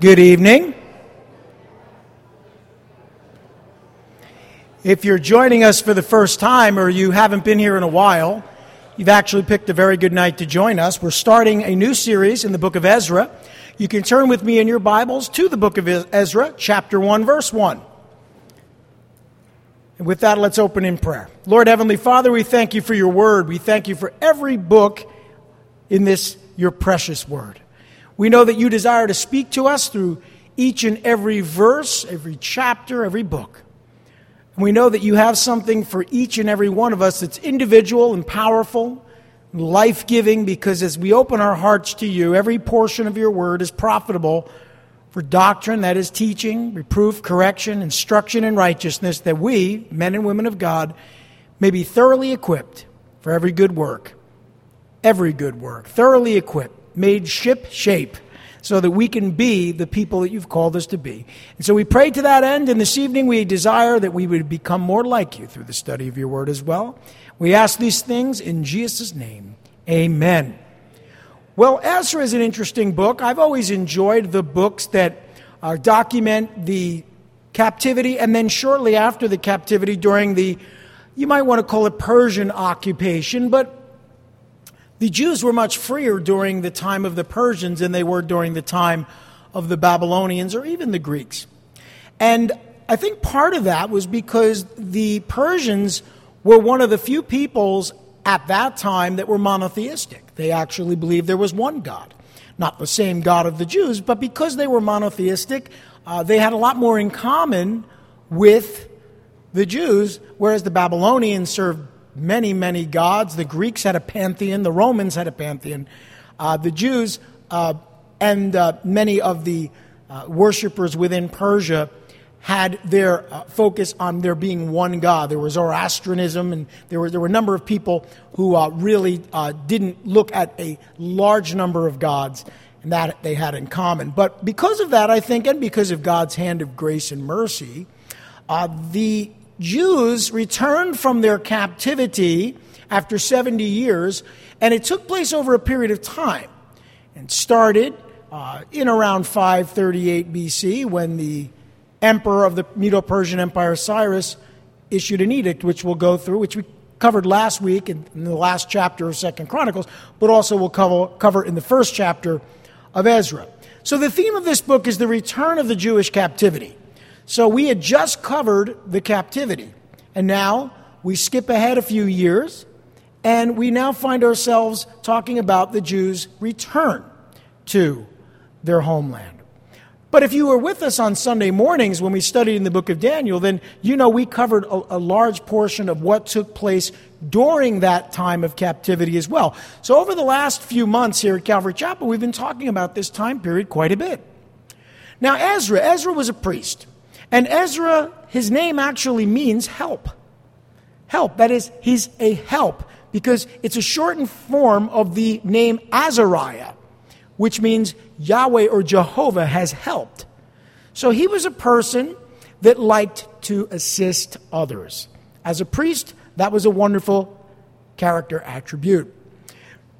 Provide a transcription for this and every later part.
Good evening. If you're joining us for the first time or you haven't been here in a while, you've actually picked a very good night to join us. We're starting a new series in the book of Ezra. You can turn with me in your Bibles to the book of Ezra, chapter 1, verse 1. And with that, let's open in prayer. Lord Heavenly Father, we thank you for your word. We thank you for every book in this, your precious word. We know that you desire to speak to us through each and every verse, every chapter, every book. And we know that you have something for each and every one of us that's individual and powerful, life giving, because as we open our hearts to you, every portion of your word is profitable for doctrine, that is teaching, reproof, correction, instruction in righteousness, that we, men and women of God, may be thoroughly equipped for every good work. Every good work, thoroughly equipped made ship shape so that we can be the people that you've called us to be. And so we pray to that end, and this evening we desire that we would become more like you through the study of your word as well. We ask these things in Jesus' name. Amen. Well, Ezra is an interesting book. I've always enjoyed the books that uh, document the captivity and then shortly after the captivity during the, you might want to call it Persian occupation, but the Jews were much freer during the time of the Persians than they were during the time of the Babylonians or even the Greeks. And I think part of that was because the Persians were one of the few peoples at that time that were monotheistic. They actually believed there was one God. Not the same God of the Jews, but because they were monotheistic, uh, they had a lot more in common with the Jews, whereas the Babylonians served many, many gods. The Greeks had a pantheon, the Romans had a pantheon. Uh, the Jews uh, and uh, many of the uh, worshippers within Persia had their uh, focus on there being one God. There was Zoroastrianism, and there were, there were a number of people who uh, really didn't look at a large number of gods and that they had in common. But because of that, I think, and because of God's hand of grace and mercy, the Jews returned from their captivity after 70 years, and it took place over a period of time and started uh, in around 538 BC when the emperor of the Medo Persian Empire, Cyrus, issued an edict, which we'll go through, which we covered last week in, in the last chapter of Second Chronicles, but also we'll cover, cover in the first chapter of Ezra. So the theme of this book is the return of the Jewish captivity. So we had just covered the captivity, and now we skip ahead a few years, and we now find ourselves talking about the Jews' return to their homeland. But if you were with us on Sunday mornings when we studied in the book of Daniel, then you know we covered a, a, large portion of what took place during that time of captivity as well. So over the last few months here at Calvary Chapel, we've been talking about this time period quite a bit. Now, Ezra, Ezra was a priest. And Ezra, his name actually means help. Help. That is, he's a help because it's a shortened form of the name Azariah, which means Yahweh or Jehovah has helped. So he was a person that liked to assist others. As a priest, that was a wonderful character attribute.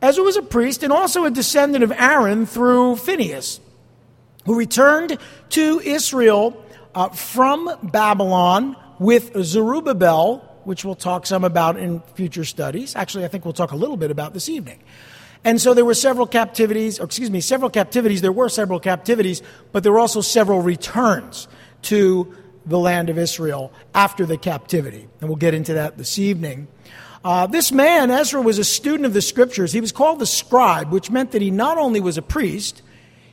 Ezra was a priest and also a descendant of Aaron through Phineas, who returned to Israel uh, from Babylon with Zerubbabel, which we'll talk some about in future studies. Actually, I think we'll talk a little bit about this evening. And so there were several captivities, or excuse me, several captivities. There were several captivities, but there were also several returns to the land of Israel after the captivity. And we'll get into that this evening. Uh, this man, Ezra, was a student of the scriptures. He was called the scribe, which meant that he not only was a priest,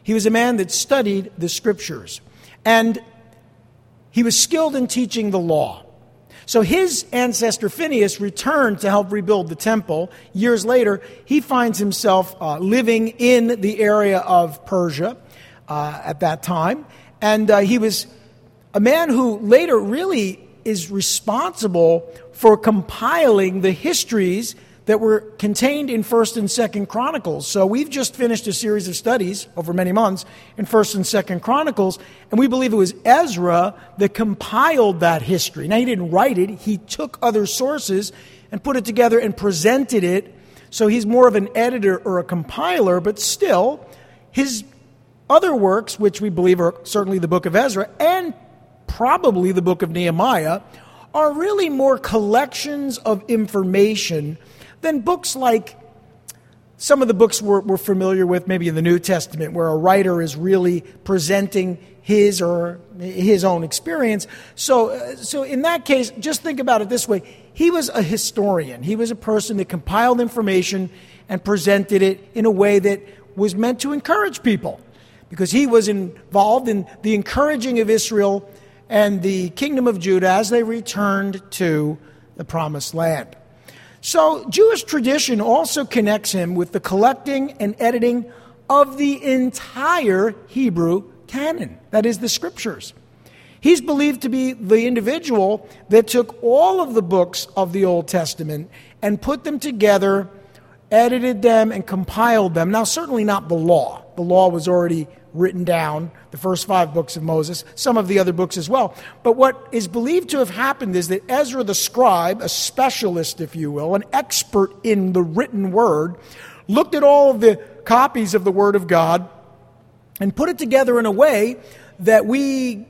he was a man that studied the scriptures. And he was skilled in teaching the law. So his ancestor Phineas returned to help rebuild the temple. Years later, he finds himself uh, living in the area of Persia uh, at that time. And uh, he was a man who later really is responsible for compiling the histories that were contained in 1st and 2nd Chronicles. So we've just finished a series of studies over many months in 1st and 2nd Chronicles, and we believe it was Ezra that compiled that history. Now, he didn't write it, he took other sources and put it together and presented it. So he's more of an editor or a compiler, but still, his Other works, which we believe are certainly the book of Ezra and probably the book of Nehemiah, are really more collections of information than books like some of the books we're, we're, familiar with, maybe in the New Testament, where a writer is really presenting his or his own experience. So, uh, so in that case, just think about it this way: he was a historian. He was a person that compiled information and presented it in a way that was meant to encourage people, because he was involved in the encouraging of Israel and the kingdom of Judah as they returned to the promised land. So, Jewish tradition also connects him with the collecting and editing of the entire Hebrew canon, that is, the scriptures. He's believed to be the individual that took all of the books of the Old Testament and put them together, edited them, and compiled them. Now, certainly not the law. The law was already written down, the first five books of Moses, some of the other books as well. But what is believed to have happened is that Ezra the scribe, a specialist, if you will, an expert in the written word, looked at all of the copies of the Word of God and put it together in a way that we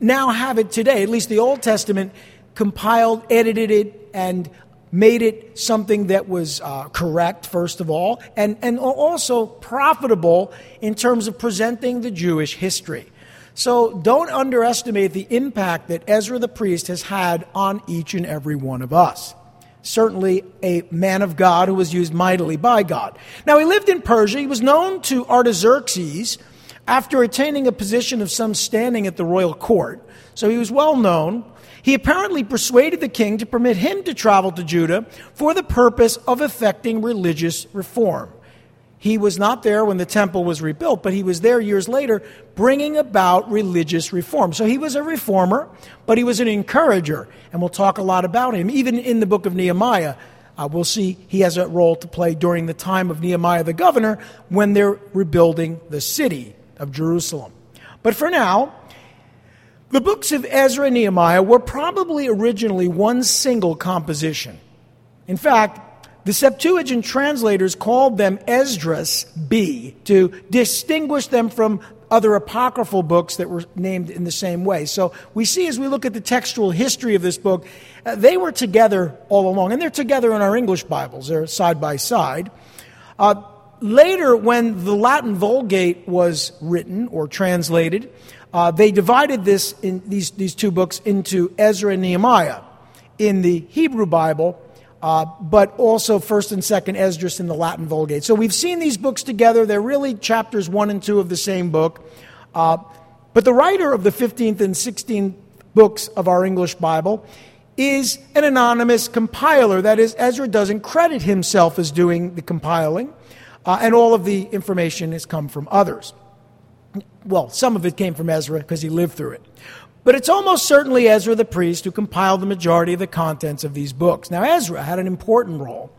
now have it today, at least the Old Testament, compiled, edited it, and made it something that was uh, correct, first of all, and, and also profitable in terms of presenting the Jewish history. So don't underestimate the impact that Ezra the priest has had on each and every one of us. Certainly a man of God who was used mightily by God. Now, he lived in Persia. He was known to Artaxerxes after attaining a position of some standing at the royal court. So he was well known. He apparently persuaded the king to permit him to travel to Judah for the purpose of effecting religious reform. He was not there when the temple was rebuilt, but he was there years later bringing about religious reform. So he was a reformer, but he was an encourager, and we'll talk a lot about him. Even in the book of Nehemiah, uh, we'll see he has a role to play during the time of Nehemiah the governor when they're rebuilding the city of Jerusalem. But for now, the books of Ezra and Nehemiah were probably originally one single composition. In fact, the Septuagint translators called them Esdras B to distinguish them from other apocryphal books that were named in the same way. So we see as we look at the textual history of this book, uh, they were together all along, and they're together in our English Bibles, they're side by side. Uh, later, when the Latin Vulgate was written or translated, uh, they divided this in these, these two books into Ezra and Nehemiah in the Hebrew Bible, uh, but also First and Second Esdras in the Latin Vulgate. So we've seen these books together. They're really chapters one and two of the same book. Uh, but the writer of the 15th and 16th books of our English Bible is an anonymous compiler. That is, Ezra doesn't credit himself as doing the compiling, uh, and all of the information has come from others well, some of it came from Ezra because he lived through it. But it's almost certainly Ezra the priest who compiled the majority of the contents of these books. Now, Ezra had an important role.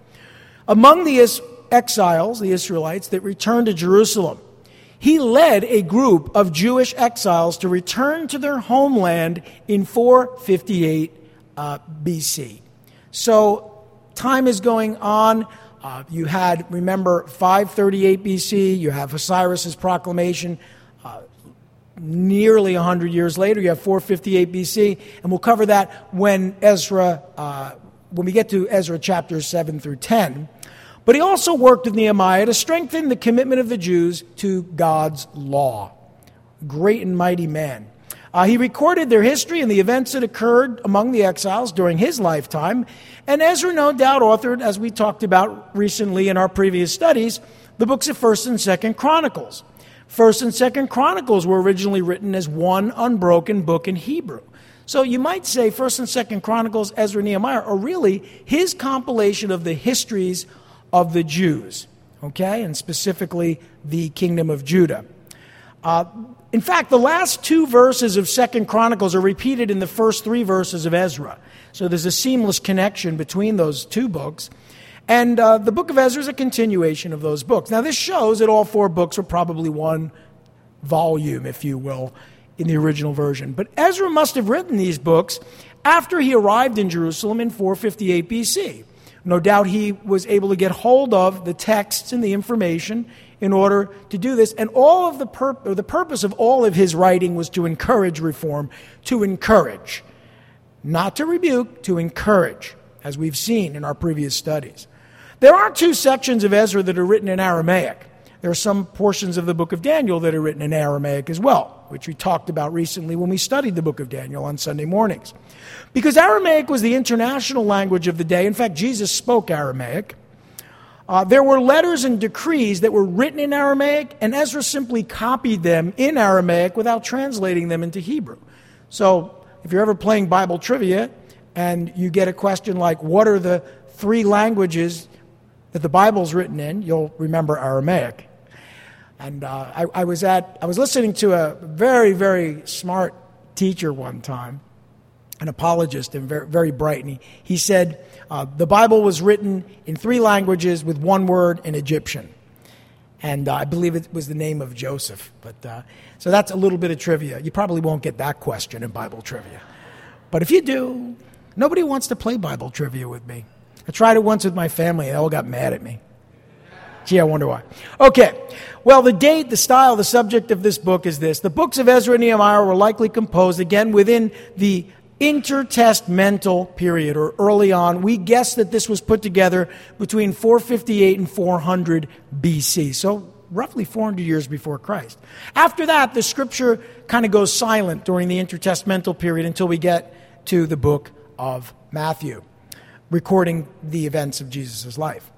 Among the exiles, the Israelites, that returned to Jerusalem, he led a group of Jewish exiles to return to their homeland in 458 uh, BC. So, time is going on. Uh, you had, remember, 538 BC, you have Cyrus's proclamation nearly 100 years later. You have 458 BC, and we'll cover that when Ezra, uh, when we get to Ezra chapters 7 through 10. But he also worked with Nehemiah to strengthen the commitment of the Jews to God's law. Great and mighty man. Uh, he recorded their history and the events that occurred among the exiles during his lifetime. And Ezra, no doubt, authored, as we talked about recently in our previous studies, the books of 1st and 2nd Chronicles. First and Second Chronicles were originally written as one unbroken book in Hebrew. So you might say First and Second Chronicles, Ezra, Nehemiah are really his compilation of the histories of the Jews, okay, and specifically the kingdom of Judah. Uh, in fact, the last two verses of Second Chronicles are repeated in the first three verses of Ezra. So there's a seamless connection between those two books. And uh, the book of Ezra is a continuation of those books. Now, this shows that all four books were probably one volume, if you will, in the original version. But Ezra must have written these books after he arrived in Jerusalem in 458 BC. No doubt he was able to get hold of the texts and the information in order to do this. And all of the, pur- the purpose of all of his writing was to encourage reform, to encourage, not to rebuke, to encourage, as we've seen in our previous studies. There are two sections of Ezra that are written in Aramaic. There are some portions of the book of Daniel that are written in Aramaic as well, which we talked about recently when we studied the book of Daniel on Sunday mornings. Because Aramaic was the international language of the day. In fact, Jesus spoke Aramaic. Uh, there were letters and decrees that were written in Aramaic, and Ezra simply copied them in Aramaic without translating them into Hebrew. So, if you're ever playing Bible trivia and you get a question like, What are the three languages that the Bible's written in? You'll remember Aramaic. And uh, I, I, was at, I was listening to a very, very smart teacher one time, an apologist and very, very bright, and he, he said, uh, the Bible was written in three languages with one word in Egyptian. And uh, I believe it was the name of Joseph. But, uh, so that's a little bit of trivia. You probably won't get that question in Bible trivia. But if you do, nobody wants to play Bible trivia with me. I tried it once with my family, and they all got mad at me. Gee, I wonder why. Okay. Well, the date, the style, the subject of this book is this. The books of Ezra and Nehemiah were likely composed, again, within the intertestamental period or early on. We guess that this was put together between 458 and 400 BC. So roughly 400 years before Christ. After that, the scripture kind of goes silent during the intertestamental period until we get to the book of Matthew, recording the events of Jesus' life.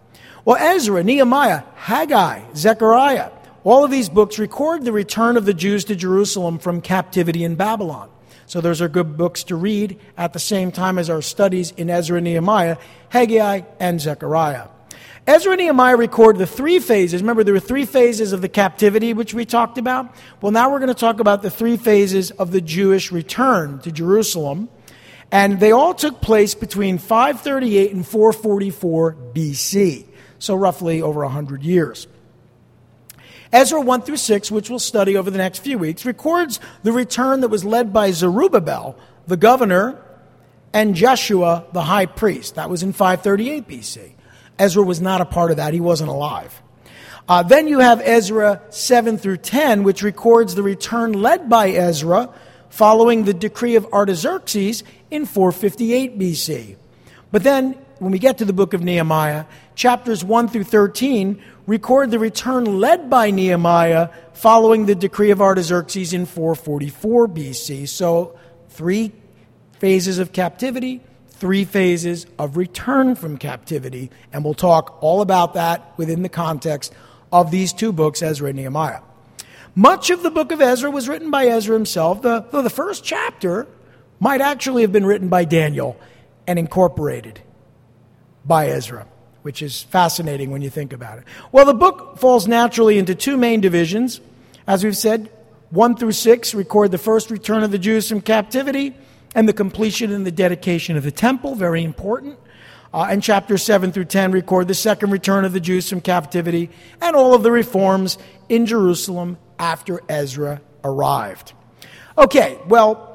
Well, Ezra, Nehemiah, Haggai, Zechariah, all of these books record the return of the Jews to Jerusalem from captivity in Babylon. So those are good books to read at the same time as our studies in Ezra Nehemiah, Haggai, and Zechariah. Ezra and Nehemiah record the three phases. Remember, there were three phases of the captivity which we talked about? Well, now we're going to talk about the three phases of the Jewish return to Jerusalem. And they all took place between 538 and 444 BC. So, roughly over 100 years. Ezra 1 through 6, which we'll study over the next few weeks, records the return that was led by Zerubbabel, the governor, and Joshua, the high priest. That was in 538 BC. Ezra was not a part of that, he wasn't alive. Uh, then you have Ezra 7 through 10, which records the return led by Ezra following the decree of Artaxerxes in 458 BC. But then, when we get to the book of Nehemiah, chapters 1 through 13 record the return led by Nehemiah following the decree of Artaxerxes in 444 BC. So, three phases of captivity, three phases of return from captivity. And we'll talk all about that within the context of these two books, Ezra and Nehemiah. Much of the book of Ezra was written by Ezra himself, though the first chapter might actually have been written by Daniel and incorporated by Ezra which is fascinating when you think about it. Well, the book falls naturally into two main divisions. As we've said, 1 through 6 record the first return of the Jews from captivity and the completion and the dedication of the temple, very important. Uh, and chapter 7 through 10 record the second return of the Jews from captivity and all of the reforms in Jerusalem after Ezra arrived. Okay, well,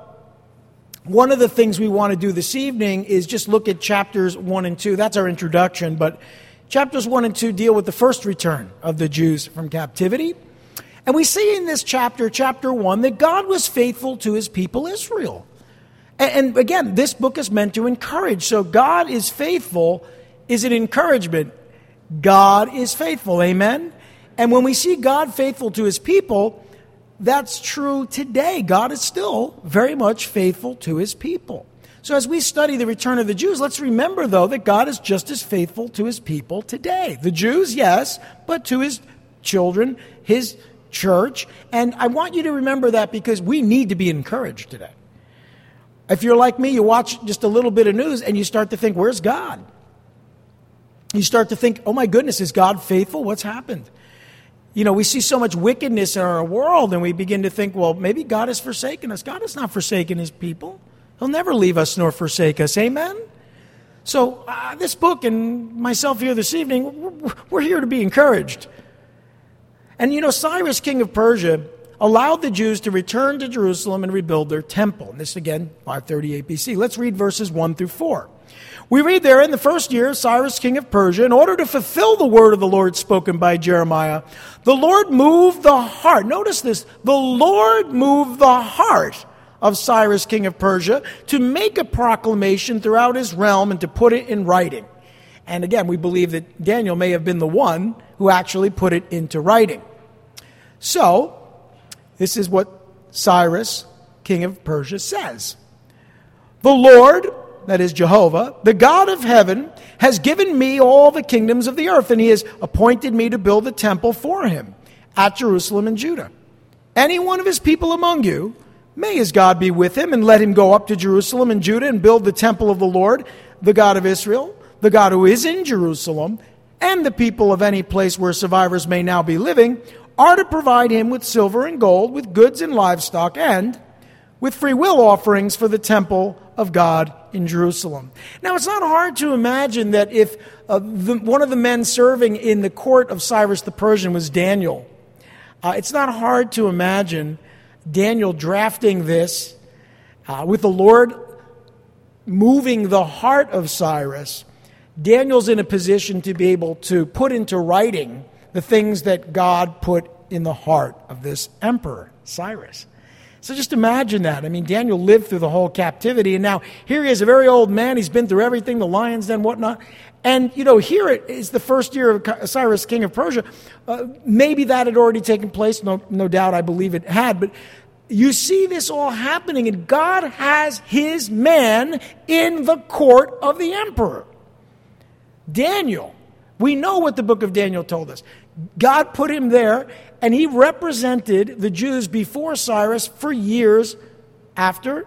one of the things we want to do this evening is just look at chapters 1 and 2. That's our introduction, but chapters 1 and 2 deal with the first return of the Jews from captivity. And we see in this chapter, chapter 1, that God was faithful to his people Israel. And, again, this book is meant to encourage. So God is faithful is an encouragement. God is faithful. Amen? And when we see God faithful to his people, that's true today. God is still very much faithful to his people. So, as we study the return of the Jews, let's remember, though, that God is just as faithful to his people today. The Jews, yes, but to his children, his church. And I want you to remember that because we need to be encouraged today. If you're like me, you watch just a little bit of news and you start to think, where's God? You start to think, oh my goodness, is God faithful? What's happened? You know, we see so much wickedness in our world and we begin to think, well, maybe God has forsaken us. God has not forsaken his people. He'll never leave us nor forsake us. Amen? So, uh, this book and myself here this evening, we're, we're here to be encouraged. And you know, Cyrus, king of Persia, allowed the Jews to return to Jerusalem and rebuild their temple. And this again, 538 BC. Let's read verses 1 through 4. We read there in the first year of Cyrus, king of Persia, in order to fulfill the word of the Lord spoken by Jeremiah, the Lord moved the heart. Notice this the Lord moved the heart of Cyrus, king of Persia, to make a proclamation throughout his realm and to put it in writing. And again, we believe that Daniel may have been the one who actually put it into writing. So, this is what Cyrus, king of Persia, says The Lord that is Jehovah, the God of heaven, has given me all the kingdoms of the earth, and he has appointed me to build a temple for him at Jerusalem and Judah. Any one of his people among you, may his God be with him, and let him go up to Jerusalem and Judah and build the temple of the Lord, the God of Israel, the God who is in Jerusalem, and the people of any place where survivors may now be living, are to provide him with silver and gold, with goods and livestock, and with free will offerings for the temple of God in Jerusalem. Now, it's not hard to imagine that if uh, the, one of the men serving in the court of Cyrus the Persian was Daniel, uh, it's not hard to imagine Daniel drafting this uh, with the Lord moving the heart of Cyrus. Daniel's in a position to be able to put into writing the things that God put in the heart of this emperor, Cyrus. So just imagine that. I mean, Daniel lived through the whole captivity, and now here he is, a very old man. He's been through everything, the lions den, whatnot. And, you know, here it is the first year of Cyrus, king of Persia. Uh, maybe that had already taken place. No, no doubt, I believe it had. But you see this all happening, and God has his man in the court of the emperor. Daniel. We know what the book of Daniel told us. God put him there, and he represented the Jews before Cyrus for years after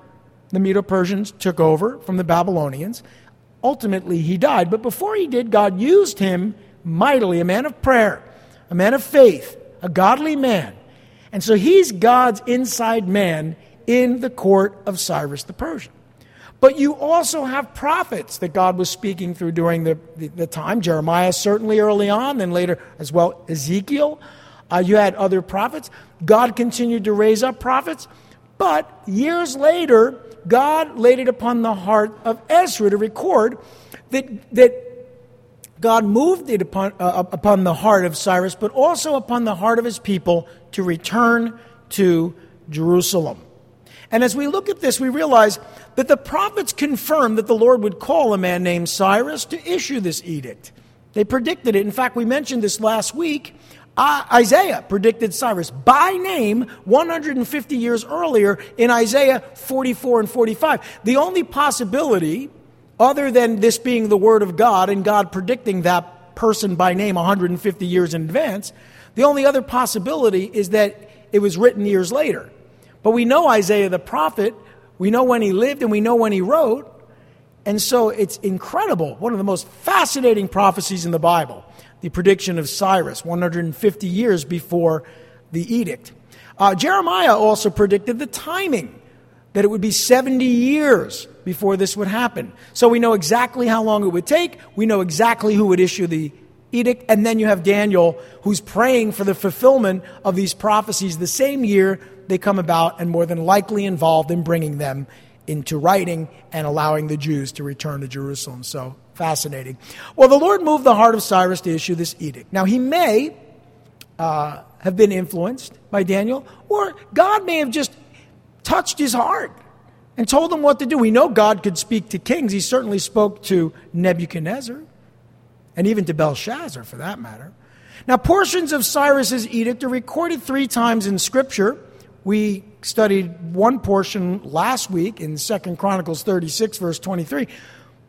the Medo Persians took over from the Babylonians. Ultimately, he died. But before he did, God used him mightily, a man of prayer, a man of faith, a godly man. And so he's God's inside man in the court of Cyrus the Persian. But you also have prophets that God was speaking through during the, the, the time. Jeremiah, certainly early on, then later as well, Ezekiel. Uh, you had other prophets. God continued to raise up prophets. But years later, God laid it upon the heart of Ezra to record that, that God moved it upon, uh, upon the heart of Cyrus, but also upon the heart of his people to return to Jerusalem. And as we look at this, we realize that the prophets confirmed that the Lord would call a man named Cyrus to issue this edict. They predicted it. In fact, we mentioned this last week. Isaiah predicted Cyrus by name 150 years earlier in Isaiah 44 and 45. The only possibility, other than this being the Word of God and God predicting that person by name 150 years in advance, the only other possibility is that it was written years later. But we know Isaiah the prophet, we know when he lived and we know when he wrote. And so it's incredible. One of the most fascinating prophecies in the Bible the prediction of Cyrus, 150 years before the edict. Uh, Jeremiah also predicted the timing, that it would be 70 years before this would happen. So we know exactly how long it would take. We know exactly who would issue the edict. And then you have Daniel, who's praying for the fulfillment of these prophecies the same year they come about and more than likely involved in bringing them into writing and allowing the Jews to return to Jerusalem. So fascinating. Well, the Lord moved the heart of Cyrus to issue this edict. Now, he may uh, have been influenced by Daniel, or God may have just touched his heart and told him what to do. We know God could speak to kings. He certainly spoke to Nebuchadnezzar and even to Belshazzar, for that matter. Now, portions of Cyrus's edict are recorded three times in Scripture. We studied one portion last week in Second Chronicles 36, verse 23.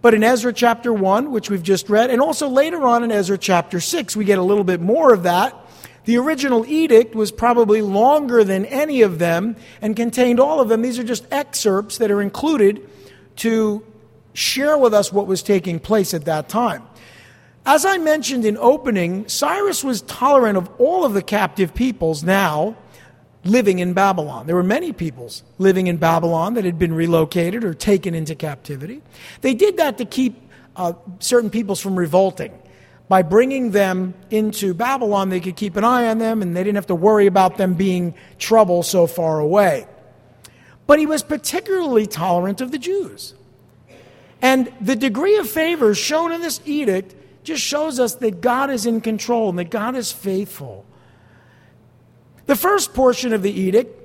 But in Ezra chapter 1, which we've just read, and also later on in Ezra chapter 6, we get a little bit more of that. The original edict was probably longer than any of them and contained all of them. These are just excerpts that are included to share with us what was taking place at that time. As I mentioned in opening, Cyrus was tolerant of all of the captive peoples now living in Babylon. There were many peoples living in Babylon that had been relocated or taken into captivity. They did that to keep uh, certain peoples from revolting. by bringing them into Babylon, they could keep an eye on them and they didn't have to worry about them being trouble so far away. But he was particularly tolerant of the Jews. And the degree of favor shown in this edict just shows us that God is in control and that God is faithful. The first portion of the edict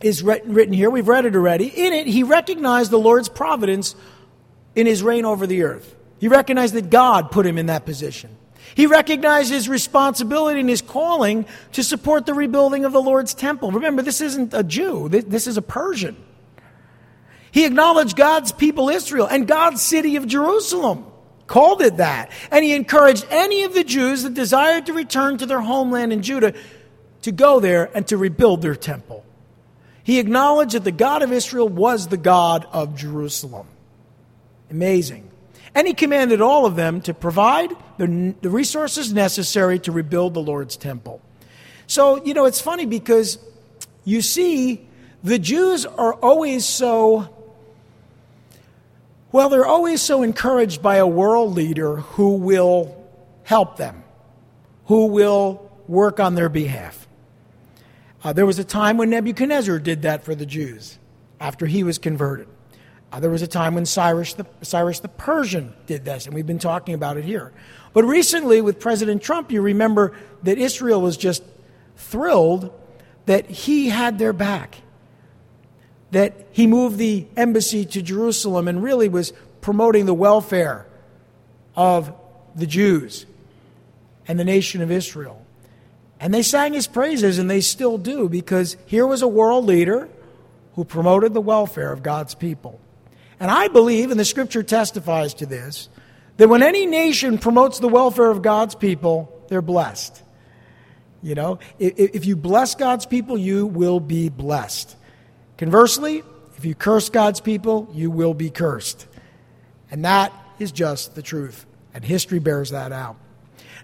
is written here. We've read it already. In it, he recognized the Lord's providence in his reign over the earth. He recognized that God put him in that position. He recognized his responsibility and his calling to support the rebuilding of the Lord's temple. Remember, this isn't a Jew, this is a Persian. He acknowledged God's people, Israel, and God's city of Jerusalem, called it that. And he encouraged any of the Jews that desired to return to their homeland in Judah to go there and to rebuild their temple. He acknowledged that the God of Israel was the God of Jerusalem. Amazing. And he commanded all of them to provide the, the resources necessary to rebuild the Lord's temple. So, you know, it's funny because you see, the Jews are always so, well, they're always so encouraged by a world leader who will help them, who will work on their behalf. Uh, there was a time when Nebuchadnezzar did that for the Jews after he was converted. Uh, there was a time when Cyrus the, Cyrus the Persian did this, and we've been talking about it here. But recently, with President Trump, you remember that Israel was just thrilled that he had their back, that he moved the embassy to Jerusalem and really was promoting the welfare of the Jews and the nation of Israel. And they sang his praises, and they still do, because here was a world leader who promoted the welfare of God's people. And I believe, and the scripture testifies to this, that when any nation promotes the welfare of God's people, they're blessed. You know, if you bless God's people, you will be blessed. Conversely, if you curse God's people, you will be cursed. And that is just the truth. And history bears that out.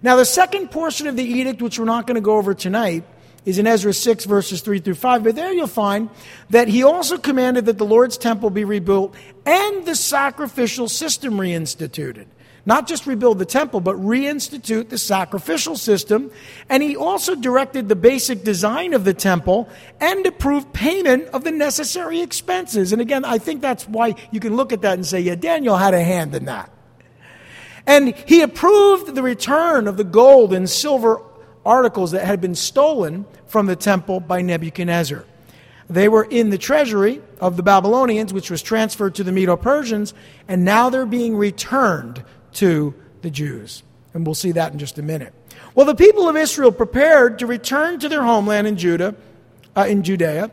Now, the second portion of the edict, which we're not going to go over tonight, is in Ezra 6, verses 3 through 5. But there you'll find that he also commanded that the Lord's temple be rebuilt and the sacrificial system reinstituted. Not just rebuild the temple, but reinstitute the sacrificial system. And he also directed the basic design of the temple and approved payment of the necessary expenses. And again, I think that's why you can look at that and say, yeah, Daniel had a hand in that. And he approved the return of the gold and silver articles that had been stolen from the temple by Nebuchadnezzar. They were in the treasury of the Babylonians, which was transferred to the Medo Persians, and now they're being returned to the Jews. And we'll see that in just a minute. Well, the people of Israel prepared to return to their homeland in Judah, uh, in Judea,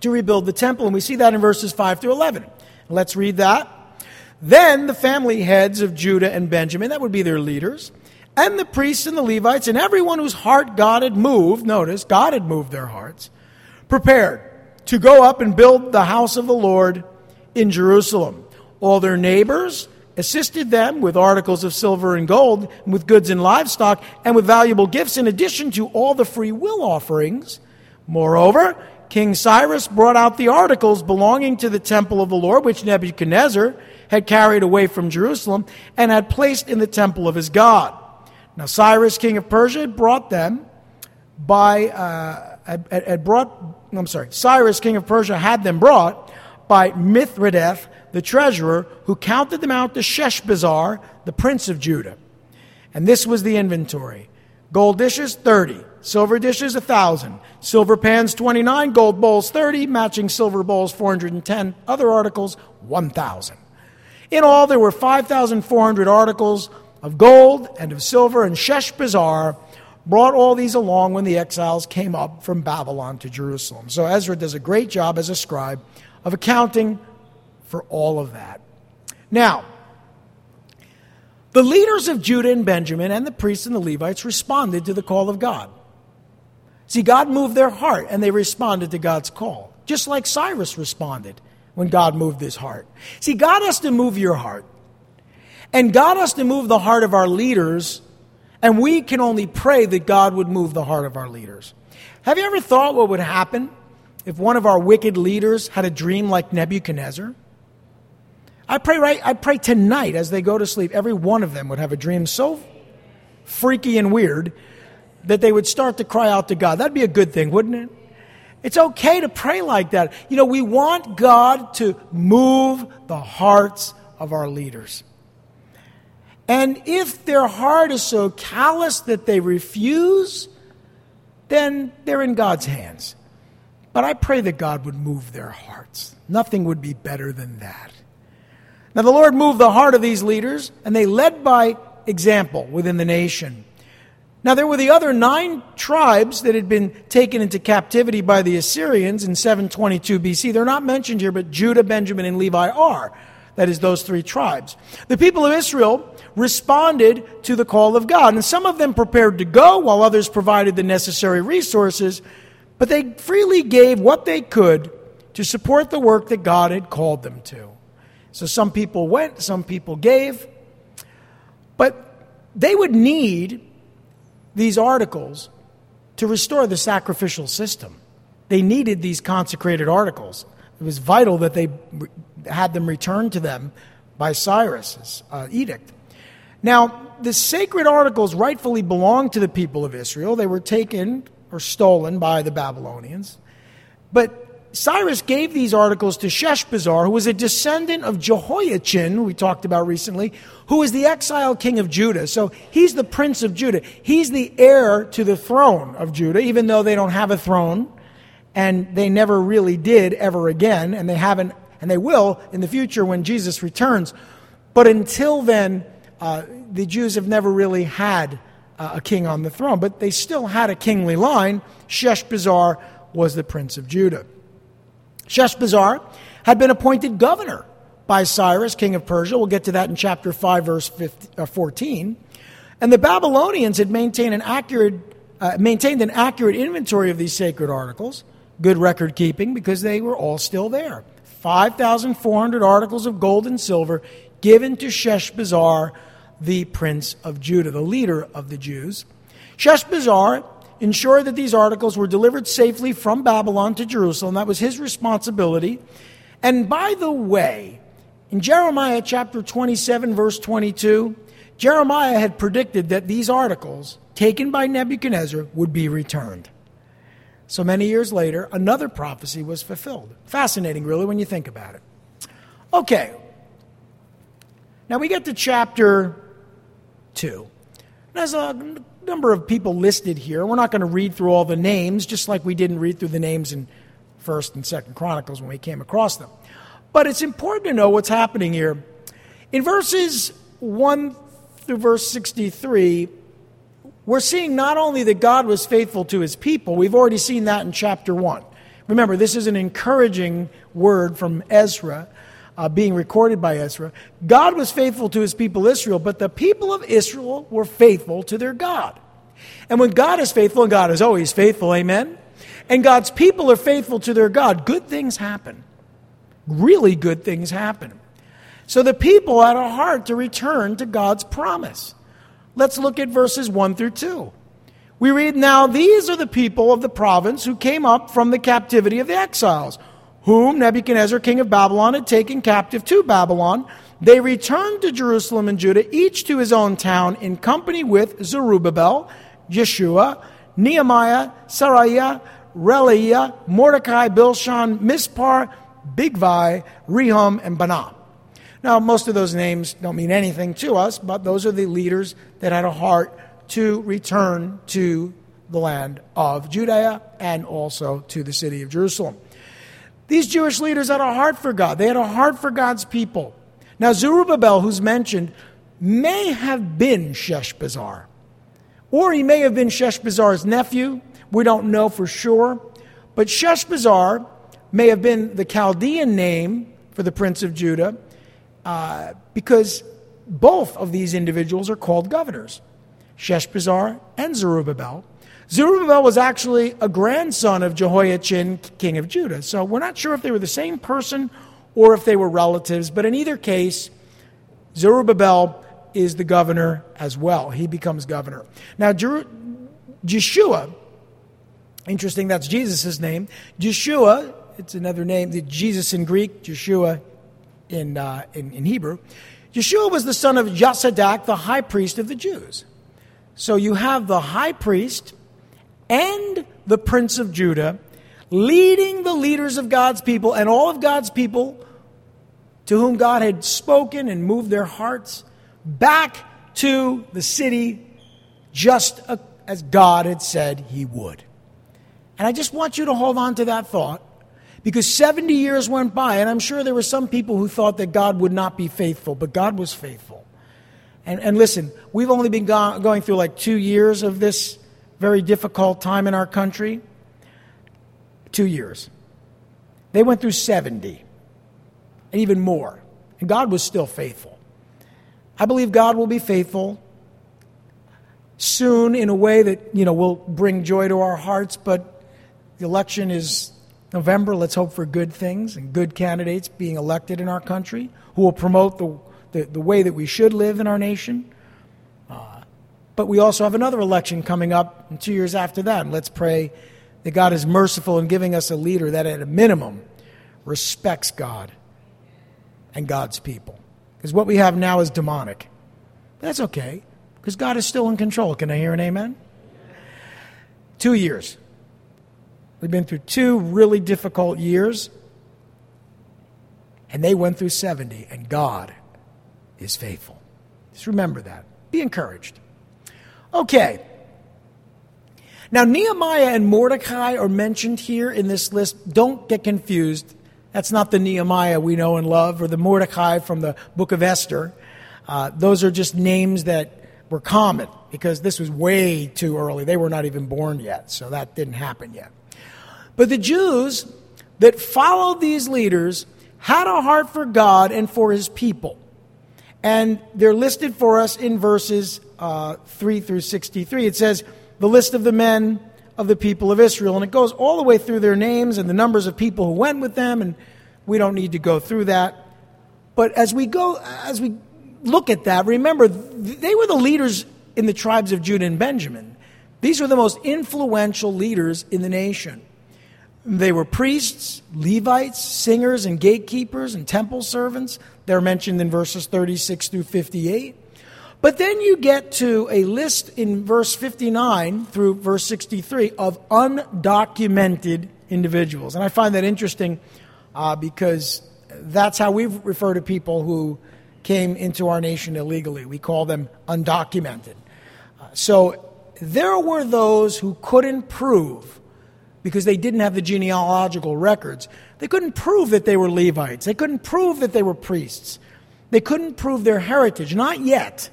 to rebuild the temple, and we see that in verses 5 through 11. Let's read that. Then the family heads of Judah and Benjamin, that would be their leaders, and the priests and the Levites and everyone whose heart God had moved, notice, God had moved their hearts, prepared to go up and build the house of the Lord in Jerusalem. All their neighbors assisted them with articles of silver and gold, and with goods and livestock, and with valuable gifts, in addition to all the free will offerings. Moreover, King Cyrus brought out the articles belonging to the temple of the Lord, which Nebuchadnezzar had carried away from Jerusalem and had placed in the temple of his God. Now, Cyrus, king of Persia, had brought them by, uh, had, had brought, I'm sorry, Cyrus, king of Persia, had them brought by Mithredath, the treasurer, who counted them out to Sheshbazzar, the prince of Judah. And this was the inventory gold dishes, 30. Silver dishes, 1,000. Silver pans, 29. Gold bowls, 30. Matching silver bowls, 410. Other articles, 1,000. In all, there were 5,400 articles of gold and of silver, and Sheshbazzar brought all these along when the exiles came up from Babylon to Jerusalem. So Ezra does a great job as a scribe of accounting for all of that. Now, the leaders of Judah and Benjamin and the priests and the Levites responded to the call of God. See, God moved their heart and they responded to God's call, just like Cyrus responded when God moved his heart. See, God has to move your heart. And God has to move the heart of our leaders, and we can only pray that God would move the heart of our leaders. Have you ever thought what would happen if one of our wicked leaders had a dream like Nebuchadnezzar? I pray right I pray tonight as they go to sleep every one of them would have a dream so freaky and weird, that they would start to cry out to God. That'd be a good thing, wouldn't it? It's okay to pray like that. You know, we want God to move the hearts of our leaders. And if their heart is so callous that they refuse, then they're in God's hands. But I pray that God would move their hearts. Nothing would be better than that. Now, the Lord moved the heart of these leaders, and they led by example within the nation. Now, there were the other nine tribes that had been taken into captivity by the Assyrians in 722 BC. They're not mentioned here, but Judah, Benjamin, and Levi are. That is, those three tribes. The people of Israel responded to the call of God, and some of them prepared to go, while others provided the necessary resources, but they freely gave what they could to support the work that God had called them to. So some people went, some people gave, but they would need these articles to restore the sacrificial system. They needed these consecrated articles. It was vital that they had them returned to them by Cyrus's uh, edict. Now, the sacred articles rightfully belonged to the people of Israel. They were taken or stolen by the Babylonians. But Cyrus gave these articles to Sheshbazzar, who was a descendant of Jehoiachin, who we talked about recently, who was the exiled king of Judah. So he's the prince of Judah. He's the heir to the throne of Judah, even though they don't have a throne, and they never really did ever again, and they haven't, and they will in the future when Jesus returns. But until then, uh, the Jews have never really had uh, a king on the throne, but they still had a kingly line. Sheshbazzar was the prince of Judah. Sheshbazzar had been appointed governor by Cyrus, king of Persia. We'll get to that in chapter 5, verse 15, uh, 14. And the Babylonians had maintained an accurate, uh, maintained an accurate inventory of these sacred articles, good record keeping, because they were all still there. 5,400 articles of gold and silver given to Sheshbazzar, the prince of Judah, the leader of the Jews. Sheshbazzar ensured that these articles were delivered safely from Babylon to Jerusalem. That was his responsibility. And by the way, in Jeremiah chapter 27, verse 22, Jeremiah had predicted that these articles, taken by Nebuchadnezzar, would be returned. So many years later, another prophecy was fulfilled. Fascinating, really, when you think about it. Okay. Now we get to chapter 2. There's a number of people listed here. We're not going to read through all the names, just like we didn't read through the names in First and Second Chronicles when we came across them. But it's important to know what's happening here. In verses 1 through verse 63, we're seeing not only that God was faithful to his people, we've already seen that in chapter 1. Remember, this is an encouraging word from Ezra uh, being recorded by Ezra. God was faithful to his people Israel, but the people of Israel were faithful to their God. And when God is faithful, and God is always faithful, amen? And God's people are faithful to their God, good things happen. Really good things happen. So the people had a heart to return to God's promise. Let's look at verses 1 through 2. We read, Now these are the people of the province who came up from the captivity of the exiles whom Nebuchadnezzar, king of Babylon, had taken captive to Babylon. They returned to Jerusalem and Judah, each to his own town, in company with Zerubbabel, Jeshua, Nehemiah, Seraiah, Reelaiah, Mordecai, Bilshan, Mispar, Bigvai, Rehum, and Baanah. Now, most of those names don't mean anything to us, but those are the leaders that had a heart to return to the land of Judea and also to the city of Jerusalem. These Jewish leaders had a heart for God, they had a heart for God's people. Now, Zerubbabel, who's mentioned, may have been Sheshbazzar, or he may have been Sheshbazzar's nephew. We don't know for sure. But Sheshbazzar may have been the Chaldean name for the prince of Judah uh, because both of these individuals are called governors Sheshbazzar and Zerubbabel. Zerubbabel was actually a grandson of Jehoiachin, king of Judah. So we're not sure if they were the same person or if they were relatives, but in either case, Zerubbabel is the governor as well. He becomes governor. Now, Jer- Jeshua, interesting, that's Jesus' name. Jeshua, it's another name, Jesus in Greek, Jeshua in, uh, in, in Hebrew. Jeshua was the son of Jozadak, the high priest of the Jews. So you have the high priest and the prince of Judah leading the leaders of God's people and all of God's people to whom God had spoken and moved their hearts back to the city just as God had said he would. And I just want you to hold on to that thought because 70 years went by, and I'm sure there were some people who thought that God would not be faithful, but God was faithful. And, and listen, we've only been go- going through like two years of this very difficult time in our country. Two years. They went through 70 and even more. And God was still faithful. I believe God will be faithful soon in a way that, you know, will bring joy to our hearts, but the election is November. Let's hope for good things and good candidates being elected in our country who will promote the, the, the way that we should live in our nation. But we also have another election coming up two years after that. And let's pray that God is merciful in giving us a leader that, at a minimum, respects God and God's people. Because what we have now is demonic. But that's okay, because God is still in control. Can I hear an amen? Two years. We've been through two really difficult years, and they went through 70, and God is faithful. Just remember that. Be encouraged. Okay. Now, Nehemiah and Mordecai are mentioned here in this list. Don't get confused. That's not the Nehemiah we know and love or the Mordecai from the book of Esther. Uh, those are just names that were common because this was way too early. They were not even born yet, so that didn't happen yet. But the Jews that followed these leaders had a heart for God and for his people. And they're listed for us in verses uh, 3 through 63. It says, the list of the men of the people of Israel. And it goes all the way through their names and the numbers of people who went with them, and we don't need to go through that. But as we go, as we look at that, remember, they were the leaders in the tribes of Judah and Benjamin. These were the most influential leaders in the nation. They were priests, Levites, singers, and gatekeepers, and temple servants. They're mentioned in verses 36 through 58. But then you get to a list in verse 59 through verse 63 of undocumented individuals. And I find that interesting uh, because that's how we refer to people who came into our nation illegally. We call them undocumented. Uh, so there were those who couldn't prove, because they didn't have the genealogical records, they couldn't prove that they were Levites. They couldn't prove that they were priests. They couldn't prove their heritage, not yet.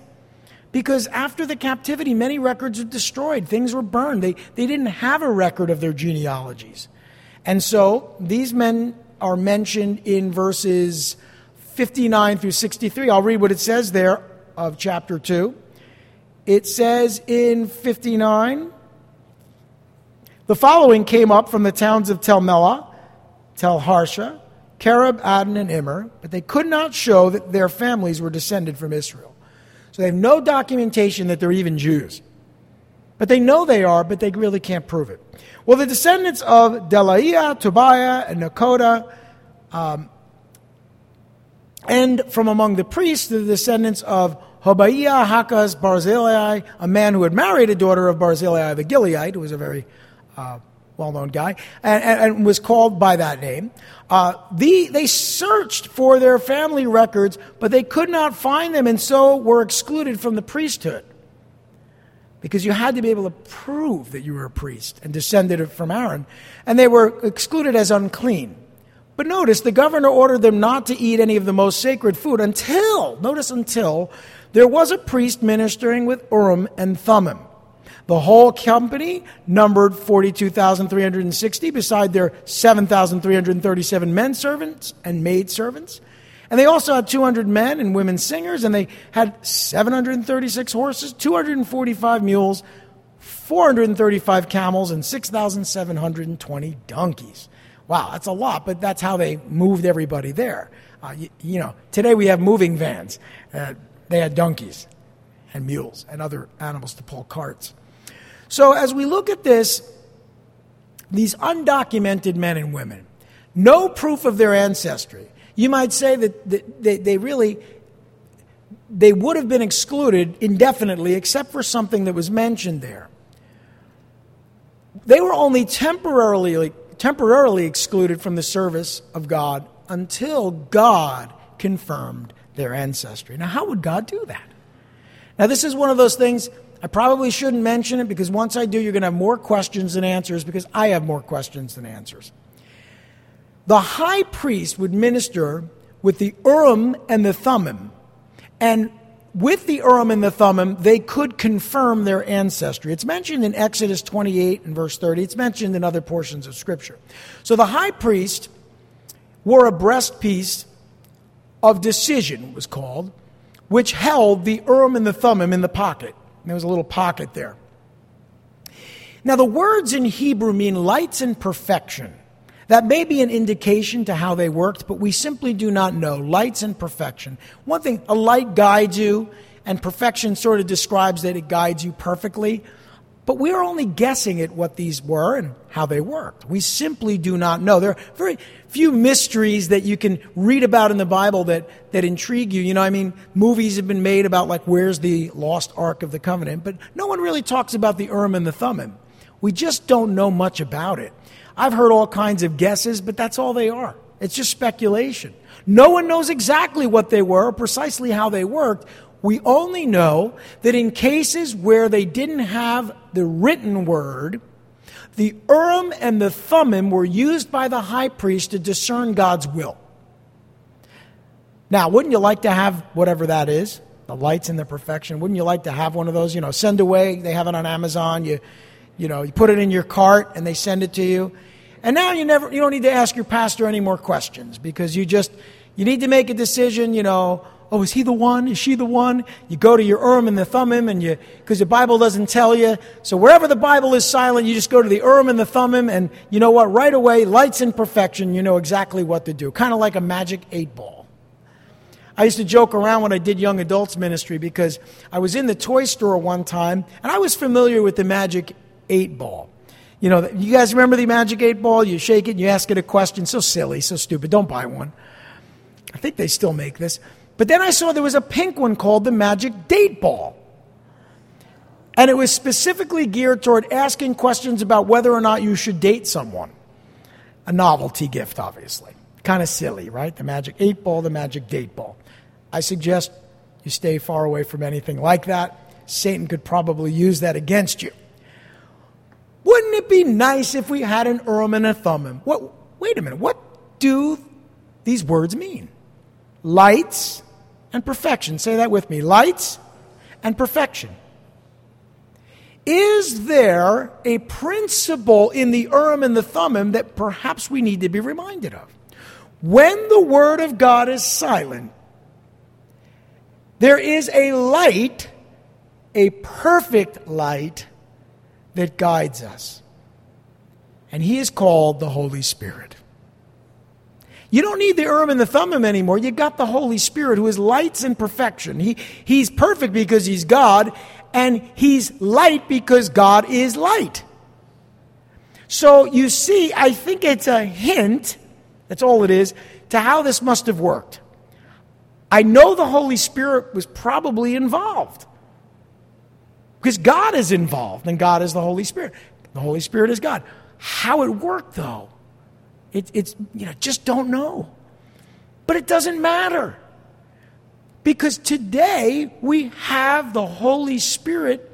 Because after the captivity, many records were destroyed, things were burned. They, they didn't have a record of their genealogies. And so these men are mentioned in verses 59 through 63. I'll read what it says there of chapter 2. It says in 59 The following came up from the towns of Tel Melah, Tel Harsha, Kerub, Adin, and Immer, but they could not show that their families were descended from Israel. So they have no documentation that they're even Jews. But they know they are, but they really can't prove it. Well, the descendants of Delaiah, Tobiah, and Nekoda, um, and from among the priests, the descendants of Hobaiah, Hakkoz, Barzillai, a man who had married a daughter of Barzillai the Gileadite, who was a very uh, well known guy, and, and, and, was called by that name. Uh, the, they searched for their family records, but they could not find them, and so were excluded from the priesthood. Because you had to be able to prove that you were a priest and descended from Aaron, and they were excluded as unclean. But notice, the governor ordered them not to eat any of the most sacred food until, notice, until there was a priest ministering with Urim and Thummim. The whole company numbered 42,360 beside their 7,337 men servants and maid servants. And they also had 200 men and women singers, and they had 736 horses, 245 mules, 435 camels, and 6,720 donkeys. Wow, that's a lot, but that's how they moved everybody there. Uh, you, you, know, today we have moving vans. Uh, they had donkeys and mules and other animals to pull carts. So as we look at this, these undocumented men and women, no proof of their ancestry. You might say that they, they really they would have been excluded indefinitely except for something that was mentioned there. They were only temporarily, temporarily excluded from the service of God until God confirmed their ancestry. Now, how would God do that? Now, this is one of those things I probably shouldn't mention it because once I do, you're going to have more questions than answers because I have more questions than answers. The high priest would minister with the Urim and the Thummim. And with the Urim and the Thummim, they could confirm their ancestry. It's mentioned in Exodus 28 and verse 30. It's mentioned in other portions of Scripture. So the high priest wore a breastpiece of decision, it was called, which held the Urim and the Thummim in the pocket. There was a little pocket there. Now, the words in Hebrew mean lights and perfection. That may be an indication to how they worked, but we simply do not know. Lights and perfection. One thing, a light guides you, and perfection sort of describes that it guides you perfectly. But we are only guessing at what these were and how they worked. We simply do not know. There are very few mysteries that you can read about in the Bible that, that intrigue you. You know, I mean, movies have been made about like where's the lost Ark of the Covenant, but no one really talks about the Urim and the Thummim. We just don't know much about it. I've heard all kinds of guesses, but that's all they are. It's just speculation. No one knows exactly what they were, or precisely how they worked. We only know that in cases where they didn't have the written word, the Urim and the Thummim were used by the high priest to discern God's will. Now, wouldn't you like to have whatever that is? The lights and the perfection. Wouldn't you like to have one of those? You know, send away. They have it on Amazon. You, you know, you put it in your cart and they send it to you. And now you never you don't need to ask your pastor any more questions because you just you need to make a decision, you know, oh, is he the one? Is she the one? You go to your Urim and the Thummim and you because the Bible doesn't tell you. So wherever the Bible is silent, you just go to the Urim and the Thummim and you know what? Right away, lights in perfection, you know exactly what to do. Kind of like a magic eight ball. I used to joke around when I did young adults ministry because I was in the toy store one time and I was familiar with the magic eight ball. You know, you guys remember the Magic 8 Ball? You shake it and you ask it a question. So silly, so stupid. Don't buy one. I think they still make this. But then I saw there was a pink one called the Magic Date Ball. And it was specifically geared toward asking questions about whether or not you should date someone. A novelty gift, obviously. Kind of silly, right? The Magic 8 Ball, the Magic Date Ball. I suggest you stay far away from anything like that. Satan could probably use that against you. Wouldn't it be nice if we had an Urim and a Thummim? What, wait a minute, what do these words mean? Lights and perfection. Say that with me. Lights and perfection. Is there a principle in the Urim and the Thummim that perhaps we need to be reminded of? When the Word of God is silent, there is a light, a perfect light, that guides us. And he is called the Holy Spirit. You don't need the Urim and the Thummim anymore. You got the Holy Spirit who is lights and perfection. He, he's perfect because he's God, and he's light because God is light. So you see, I think it's a hint, that's all it is, to how this must have worked. I know the Holy Spirit was probably involved. Because God is involved, and God is the Holy Spirit. The Holy Spirit is God. How it worked, though, it, it's, you know, just don't know. But it doesn't matter. Because today we have the Holy Spirit.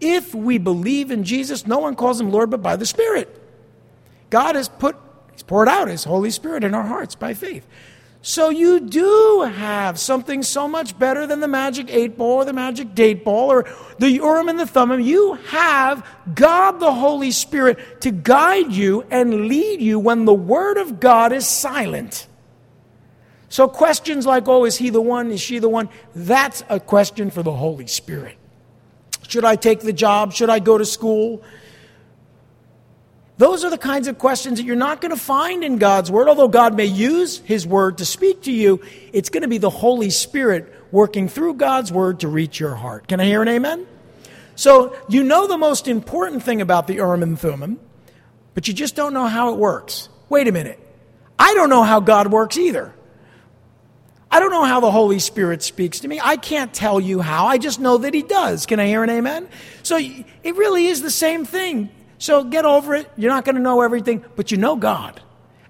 If we believe in Jesus, no one calls him Lord but by the Spirit. God has put, He's poured out His Holy Spirit in our hearts by faith. So you do have something so much better than the magic eight ball or the magic date ball or the Urim and the Thummim. You have God the Holy Spirit to guide you and lead you when the Word of God is silent. So questions like, oh, is he the one? Is she the one? That's a question for the Holy Spirit. Should I take the job? Should I go to school? Those are the kinds of questions that you're not going to find in God's Word. Although God may use His Word to speak to you, it's going to be the Holy Spirit working through God's Word to reach your heart. Can I hear an amen? So you know the most important thing about the Urim and Thummim, but you just don't know how it works. Wait a minute. I don't know how God works either. I don't know how the Holy Spirit speaks to me. I can't tell you how. I just know that He does. Can I hear an amen? So it really is the same thing. So get over it. You're not going to know everything, but you know God.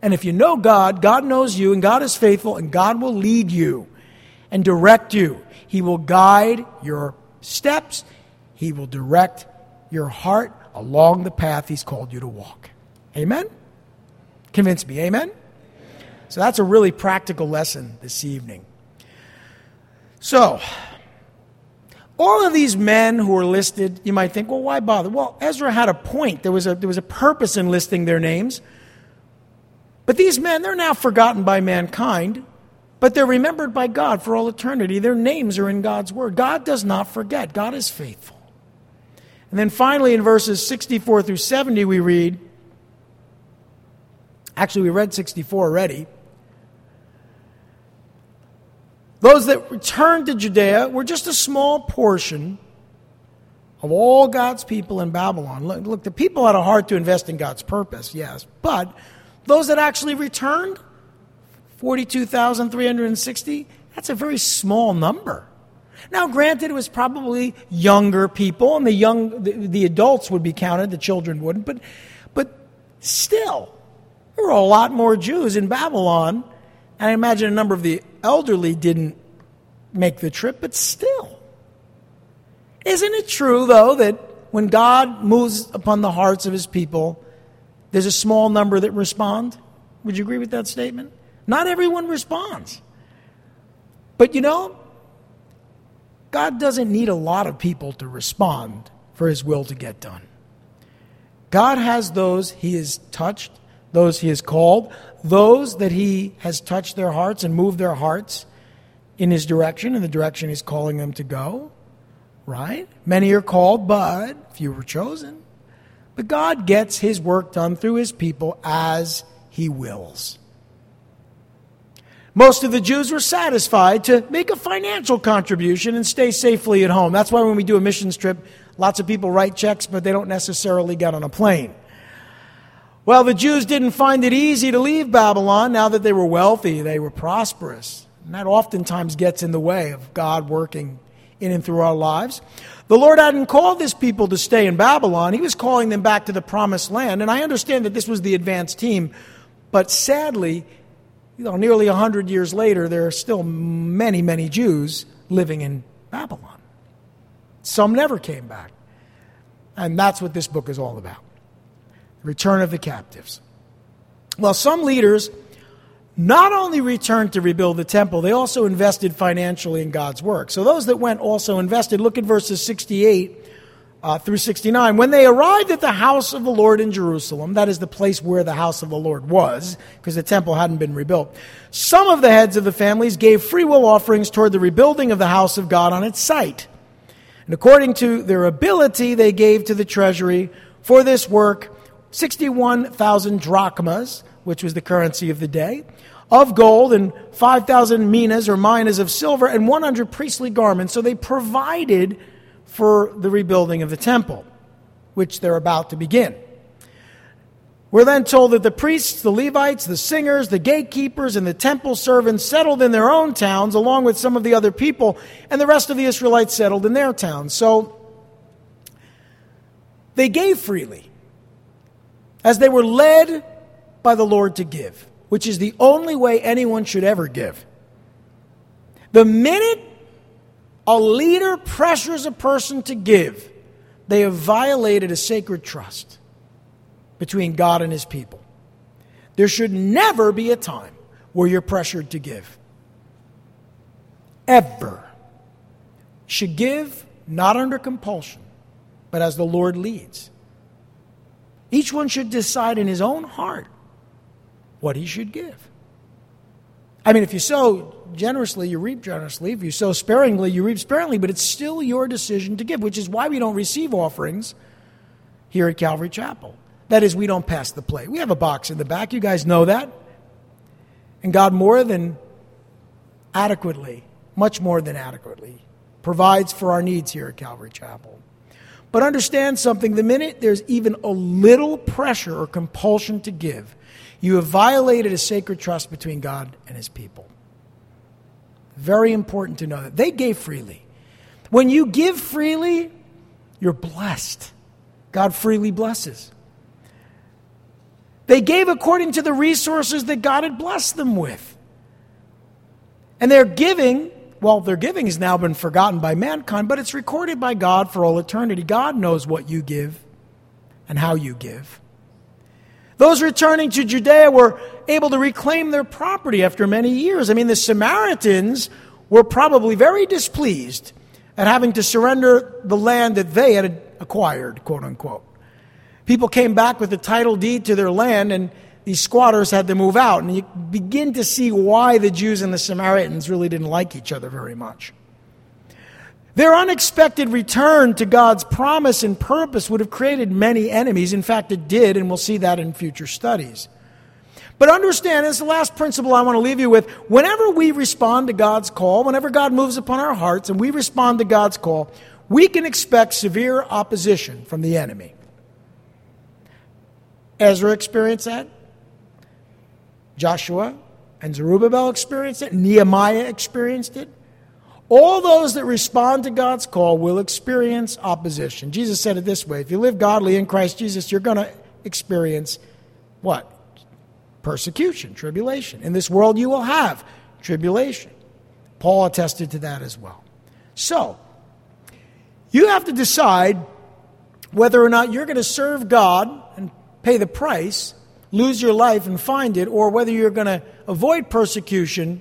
And if you know God, God knows you, and God is faithful, and God will lead you and direct you. He will guide your steps, He will direct your heart along the path He's called you to walk. Amen? Convince me. Amen? So that's a really practical lesson this evening. So, all of these men who are listed, you might think, well, why bother? Well, Ezra had a point. There was a, there was a purpose in listing their names. But these men, they're now forgotten by mankind, but they're remembered by God for all eternity. Their names are in God's Word. God does not forget, God is faithful. And then finally, in verses 64 through 70, we read actually, we read 64 already. Those that returned to Judea were just a small portion of all God's people in Babylon. Look, look, the people had a heart to invest in God's purpose, yes, but those that actually returned, 42,360, that's a very small number. Now, granted, it was probably younger people, and the young, the, the adults would be counted, the children wouldn't, but, but still, there were a lot more Jews in Babylon and I imagine a number of the elderly didn't make the trip, but still. Isn't it true, though, that when God moves upon the hearts of his people, there's a small number that respond? Would you agree with that statement? Not everyone responds. But you know, God doesn't need a lot of people to respond for his will to get done. God has those he has touched, those he has called, those that he has touched their hearts and moved their hearts in his direction, in the direction he's calling them to go, right? Many are called, but few were chosen. But God gets his work done through his people as he wills. Most of the Jews were satisfied to make a financial contribution and stay safely at home. That's why when we do a missions trip, lots of people write checks, but they don't necessarily get on a plane. Well, the Jews didn't find it easy to leave Babylon now that they were wealthy, they were prosperous. And that oftentimes gets in the way of God working in and through our lives. The Lord hadn't called this people to stay in Babylon, He was calling them back to the promised land. And I understand that this was the advanced team, but sadly, you know, nearly 100 years later, there are still many, many Jews living in Babylon. Some never came back. And that's what this book is all about return of the captives. Well, some leaders not only returned to rebuild the temple, they also invested financially in God's work. So those that went also invested. Look at verses 68 uh, through 69. When they arrived at the house of the Lord in Jerusalem, that is the place where the house of the Lord was, because the temple hadn't been rebuilt, some of the heads of the families gave freewill offerings toward the rebuilding of the house of God on its site. And according to their ability, they gave to the treasury for this work 61,000 drachmas, which was the currency of the day, of gold, and 5,000 minas or minas of silver, and 100 priestly garments. So they provided for the rebuilding of the temple, which they're about to begin. We're then told that the priests, the Levites, the singers, the gatekeepers, and the temple servants settled in their own towns along with some of the other people, and the rest of the Israelites settled in their towns. So they gave freely as they were led by the Lord to give, which is the only way anyone should ever give. The minute a leader pressures a person to give, they have violated a sacred trust between God and his people. There should never be a time where you're pressured to give. Ever. Should give not under compulsion, but as the Lord leads. Each one should decide in his own heart what he should give. I mean, if you sow generously, you reap generously. If you sow sparingly, you reap sparingly, but it's still your decision to give, which is why we don't receive offerings here at Calvary Chapel. That is, we don't pass the plate. We have a box in the back. You guys know that. And God, more than adequately, much more than adequately, provides for our needs here at Calvary Chapel. But understand something the minute there's even a little pressure or compulsion to give, you have violated a sacred trust between God and his people. Very important to know that. They gave freely. When you give freely, you're blessed. God freely blesses. They gave according to the resources that God had blessed them with. And their giving, well, their giving has now been forgotten by mankind, but it's recorded by God for all eternity. God knows what you give and how you give. Those returning to Judea were able to reclaim their property after many years. I mean, the Samaritans were probably very displeased at having to surrender the land that they had acquired, quote unquote. People came back with the title deed to their land, and these squatters had to move out. And you begin to see why the Jews and the Samaritans really didn't like each other very much. Their unexpected return to God's promise and purpose would have created many enemies. In fact, it did, and we'll see that in future studies. But understand, it's the last principle I want to leave you with. Whenever we respond to God's call, whenever God moves upon our hearts and we respond to God's call, we can expect severe opposition from the enemy. Ezra experienced that. Joshua and Zerubbabel experienced it. Nehemiah experienced it. All those that respond to God's call will experience opposition. Jesus said it this way if you live godly in Christ Jesus, you're going to experience what? Persecution, tribulation. In this world, you will have tribulation. Paul attested to that as well. So, you have to decide whether or not you're going to serve God and pay the price, lose your life and find it, or whether you're going to avoid persecution,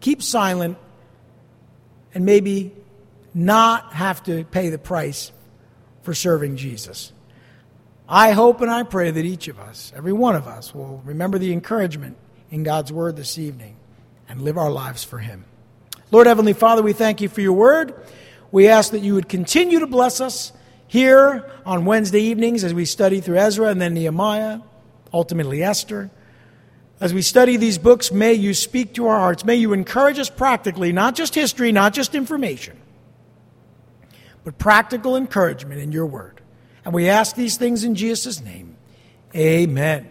keep silent, and maybe not have to pay the price for serving Jesus. I hope and I pray that each of us, every one of us, will remember the encouragement in God's Word this evening and live our lives for Him. Lord Heavenly Father, we thank you for your Word. We ask that you would continue to bless us here on Wednesday evenings as we study through Ezra and then Nehemiah, ultimately Esther. As we study these books, may you speak to our hearts. May you encourage us practically, not just history, not just information, but practical encouragement in your word. And we ask these things in Jesus' name. Amen.